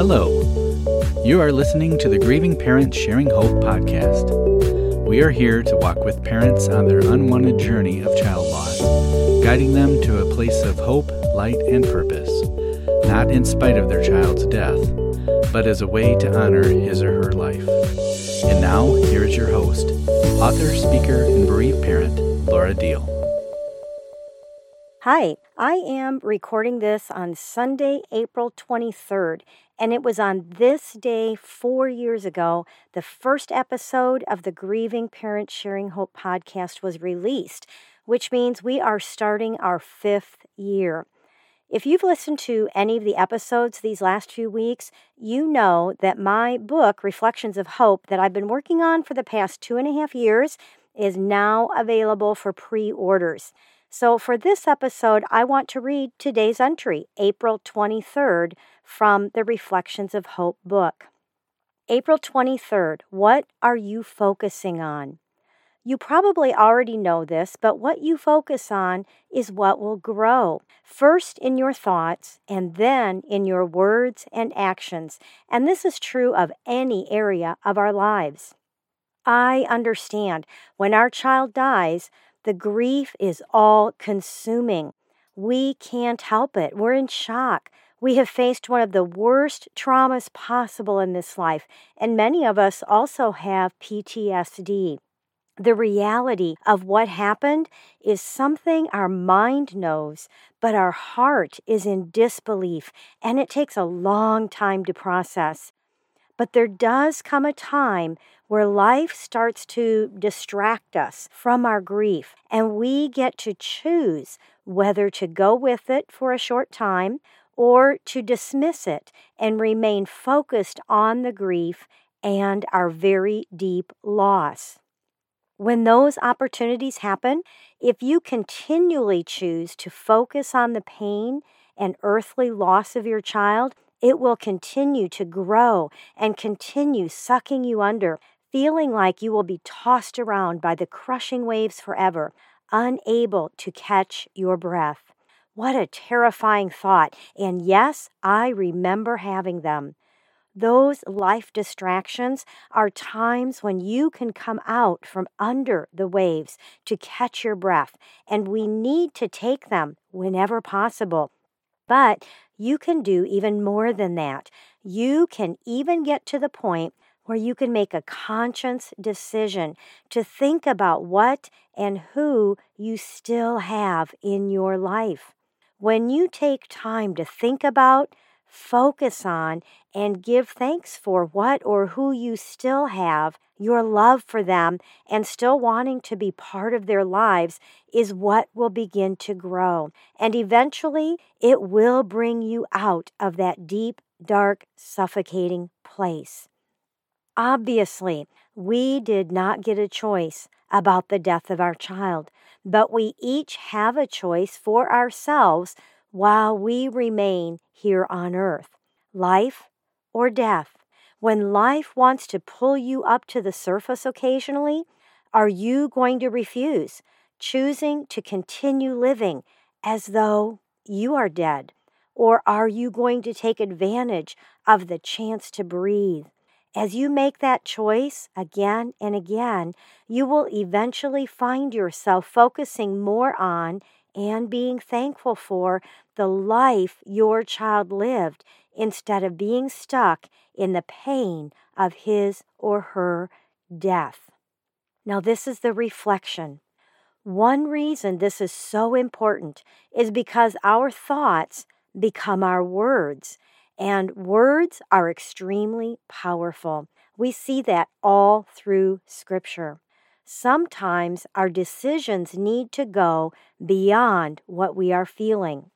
Hello. You are listening to the Grieving Parents Sharing Hope podcast. We are here to walk with parents on their unwanted journey of child loss, guiding them to a place of hope, light, and purpose, not in spite of their child's death, but as a way to honor his or her life. And now, here is your host, author, speaker, and bereaved parent, Laura Diehl. Hi, I am recording this on Sunday, April 23rd, and it was on this day four years ago the first episode of the Grieving Parents Sharing Hope podcast was released, which means we are starting our fifth year. If you've listened to any of the episodes these last few weeks, you know that my book, Reflections of Hope, that I've been working on for the past two and a half years, is now available for pre orders. So, for this episode, I want to read today's entry, April 23rd, from the Reflections of Hope book. April 23rd, what are you focusing on? You probably already know this, but what you focus on is what will grow. First in your thoughts, and then in your words and actions. And this is true of any area of our lives. I understand when our child dies, the grief is all consuming. We can't help it. We're in shock. We have faced one of the worst traumas possible in this life, and many of us also have PTSD. The reality of what happened is something our mind knows, but our heart is in disbelief, and it takes a long time to process. But there does come a time where life starts to distract us from our grief, and we get to choose whether to go with it for a short time or to dismiss it and remain focused on the grief and our very deep loss. When those opportunities happen, if you continually choose to focus on the pain and earthly loss of your child, it will continue to grow and continue sucking you under, feeling like you will be tossed around by the crushing waves forever, unable to catch your breath. What a terrifying thought. And yes, I remember having them. Those life distractions are times when you can come out from under the waves to catch your breath, and we need to take them whenever possible. But you can do even more than that. You can even get to the point where you can make a conscious decision to think about what and who you still have in your life. When you take time to think about, focus on, and give thanks for what or who you still have, your love for them, and still wanting to be part of their lives is what will begin to grow. And eventually, it will bring you out of that deep, dark, suffocating place. Obviously, we did not get a choice about the death of our child, but we each have a choice for ourselves while we remain here on earth life or death. When life wants to pull you up to the surface occasionally, are you going to refuse, choosing to continue living as though you are dead? Or are you going to take advantage of the chance to breathe? As you make that choice again and again, you will eventually find yourself focusing more on and being thankful for the life your child lived instead of being stuck in the pain of his or her death. Now, this is the reflection. One reason this is so important is because our thoughts become our words, and words are extremely powerful. We see that all through Scripture. Sometimes our decisions need to go beyond what we are feeling.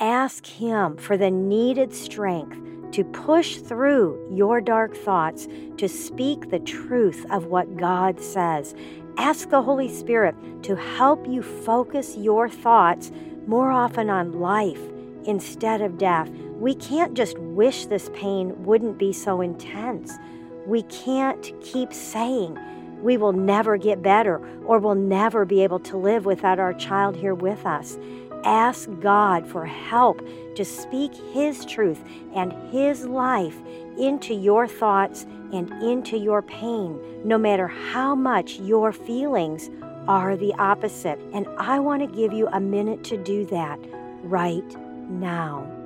Ask Him for the needed strength to push through your dark thoughts, to speak the truth of what God says. Ask the Holy Spirit to help you focus your thoughts more often on life instead of death. We can't just wish this pain wouldn't be so intense. We can't keep saying we will never get better or we'll never be able to live without our child here with us. ask God for help to speak His truth and His life into your thoughts and into your pain, no matter how much your feelings are the opposite. And I want to give you a minute to do that right now.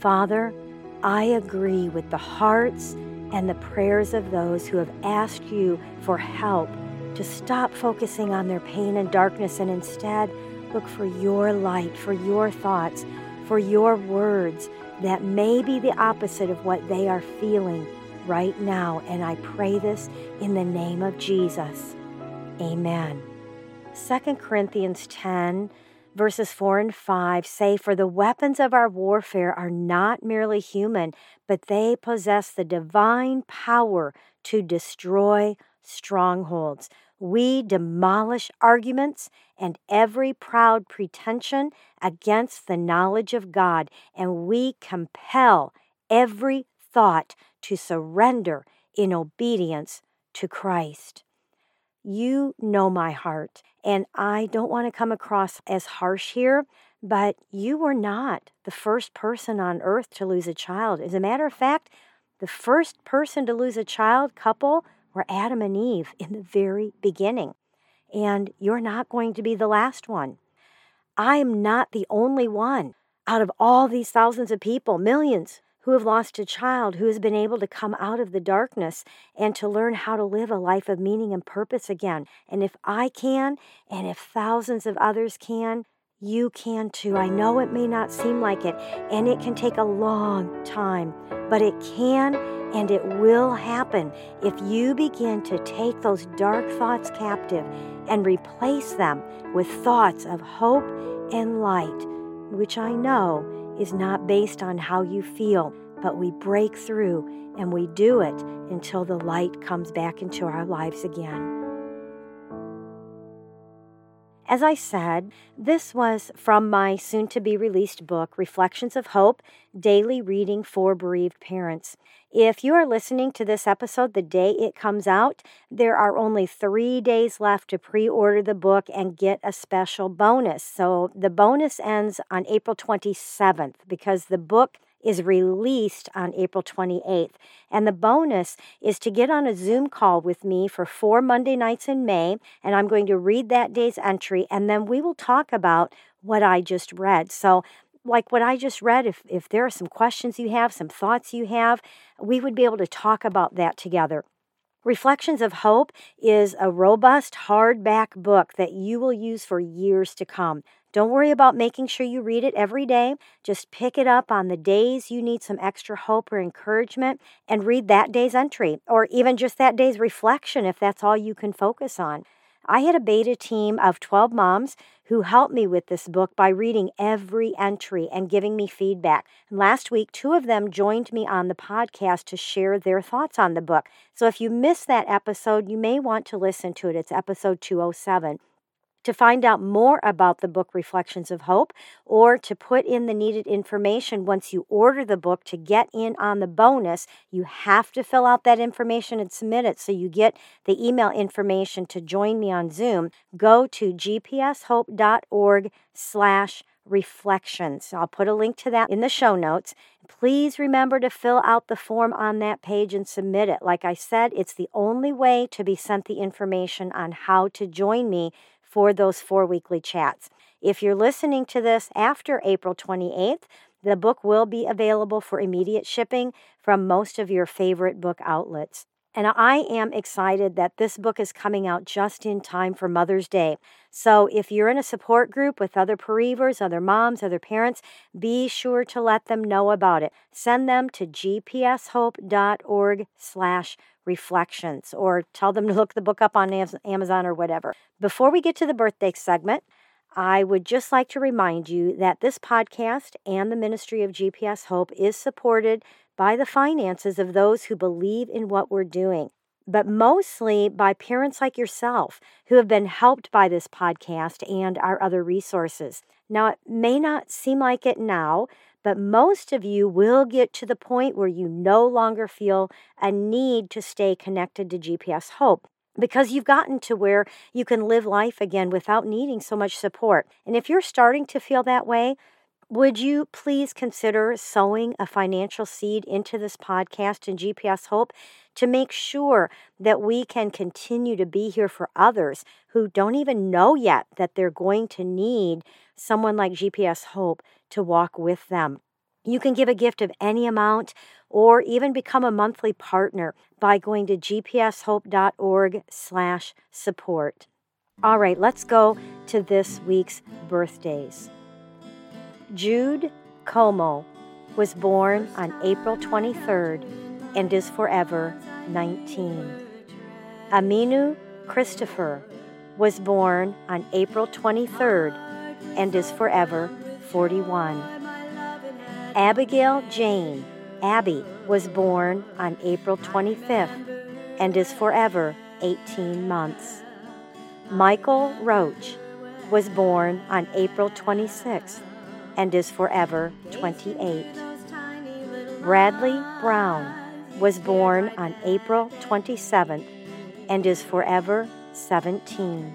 Father, I agree with the hearts and the prayers of those who have asked you for help to stop focusing on their pain and darkness and instead look for your light, for your thoughts, for your words that may be the opposite of what they are feeling right now. And I pray this in the name of Jesus. Amen. 2 Corinthians 10 verses 4 and 5 say, For the weapons of our warfare are not merely human, but they possess the divine power to destroy strongholds. We demolish arguments and every proud pretension against the knowledge of God, and we compel every thought to surrender in obedience to Christ. You know my heart, and I don't want to come across as harsh here, but you were not the first person on earth to lose a child. As a matter of fact, the first person to lose a child couple were Adam and Eve in the very beginning. And you're not going to be the last one. I am not the only one out of all these thousands of people, millions who have lost a child who has been able to come out of the darkness and to learn how to live a life of meaning and purpose again. And if I can, and if thousands of others can, you can too. I know it may not seem like it, and it can take a long time, but it can and it will happen if you begin to take those dark thoughts captive and replace them with thoughts of hope and light, which I know is not based on how you feel, but we break through and we do it until the light comes back into our lives again. As I said, this was from my soon to be released book, Reflections of Hope Daily Reading for Bereaved Parents. If you are listening to this episode the day it comes out, there are only three days left to pre order the book and get a special bonus. So the bonus ends on April 27th because the book is released on April 28th. And the bonus is to get on a Zoom call with me for four Monday nights in May. And I'm going to read that day's entry and then we will talk about what I just read. So, like what I just read, if, if there are some questions you have, some thoughts you have, we would be able to talk about that together. Reflections of Hope is a robust hardback book that you will use for years to come. Don't worry about making sure you read it every day. Just pick it up on the days you need some extra hope or encouragement and read that day's entry, or even just that day's reflection if that's all you can focus on. I had a beta team of 12 moms who helped me with this book by reading every entry and giving me feedback. And last week, two of them joined me on the podcast to share their thoughts on the book. So if you missed that episode, you may want to listen to it. It's episode 207. To find out more about the book Reflections of Hope or to put in the needed information once you order the book to get in on the bonus, you have to fill out that information and submit it so you get the email information to join me on Zoom. Go to gpshope.org slash reflections. I'll put a link to that in the show notes. Please remember to fill out the form on that page and submit it. Like I said, it's the only way to be sent the information on how to join me for those four weekly chats. If you're listening to this after April 28th, the book will be available for immediate shipping from most of your favorite book outlets. And I am excited that this book is coming out just in time for Mother's Day. So if you're in a support group with other bereavers, other moms, other parents, be sure to let them know about it. Send them to gpshope.org slash reflections or tell them to look the book up on Amazon or whatever. Before we get to the birthday segment, I would just like to remind you that this podcast and the ministry of GPS Hope is supported by the finances of those who believe in what we're doing, but mostly by parents like yourself who have been helped by this podcast and our other resources. Now, it may not seem like it now, but most of you will get to the point where you no longer feel a need to stay connected to GPS Hope because you've gotten to where you can live life again without needing so much support. And if you're starting to feel that way, would you please consider sowing a financial seed into this podcast and GPS Hope to make sure that we can continue to be here for others who don't even know yet that they're going to need someone like GPS Hope to walk with them? You can give a gift of any amount or even become a monthly partner by going to gpshope.org slash support. All right, let's go to this week's birthdays. Jude Como was born on April 23rd and is forever 19. Aminu Christopher was born on April 23rd and is forever 41. Abigail Jane Abi was born on April 25th and is forever 18 months. Michael Roach was born on April 26th and is forever 28. Bradley Brown was born on April 27th and is forever 17.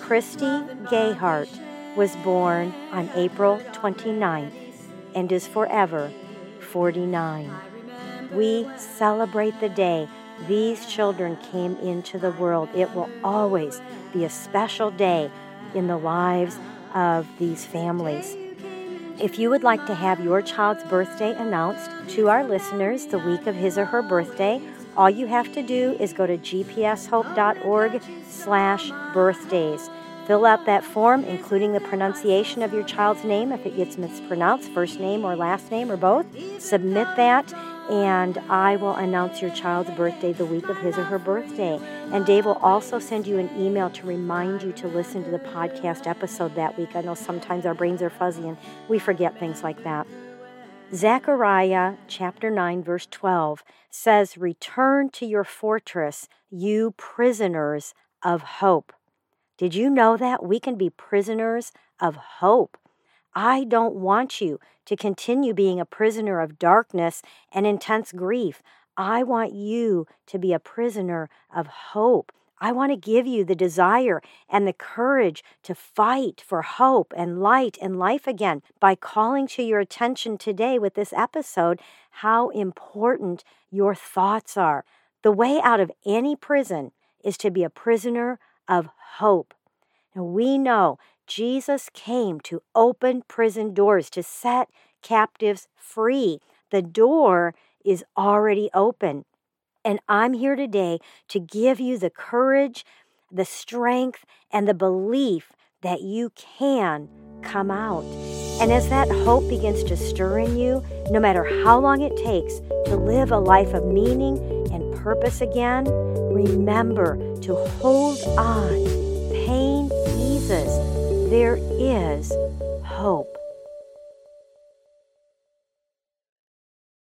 Christi Gayheart was born on April 29th and is forever 49. We celebrate the day these children came into the world. It will always be a special day in the lives of these families. If you would like to have your child's birthday announced to our listeners the week of his or her birthday, all you have to do is go to gpshope.org slash birthdays. Fill out that form, including the pronunciation of your child's name if it gets mispronounced, first name or last name or both. Submit that and I will announce your child's birthday the week of his or her birthday. And Dave will also send you an email to remind you to listen to the podcast episode that week. I know sometimes our brains are fuzzy and we forget things like that. Zechariah chapter 9, verse 12 says, Return to your fortress, you prisoners of hope. Did you know that? We can be prisoners of hope. I don't want you to continue being a prisoner of darkness and intense grief. I want you to be a prisoner of hope. I want to give you the desire and the courage to fight for hope and light and life again by calling to your attention today with this episode how important your thoughts are. The way out of any prison is to be a prisoner of hope. And we know Jesus came to open prison doors, to set captives free. The door is already open. And I'm here today to give you the courage, the strength, and the belief that you can come out. And as that hope begins to stir in you, no matter how long it takes to live a life of meaning purpose again, remember to hold on. Pain eases there is hope.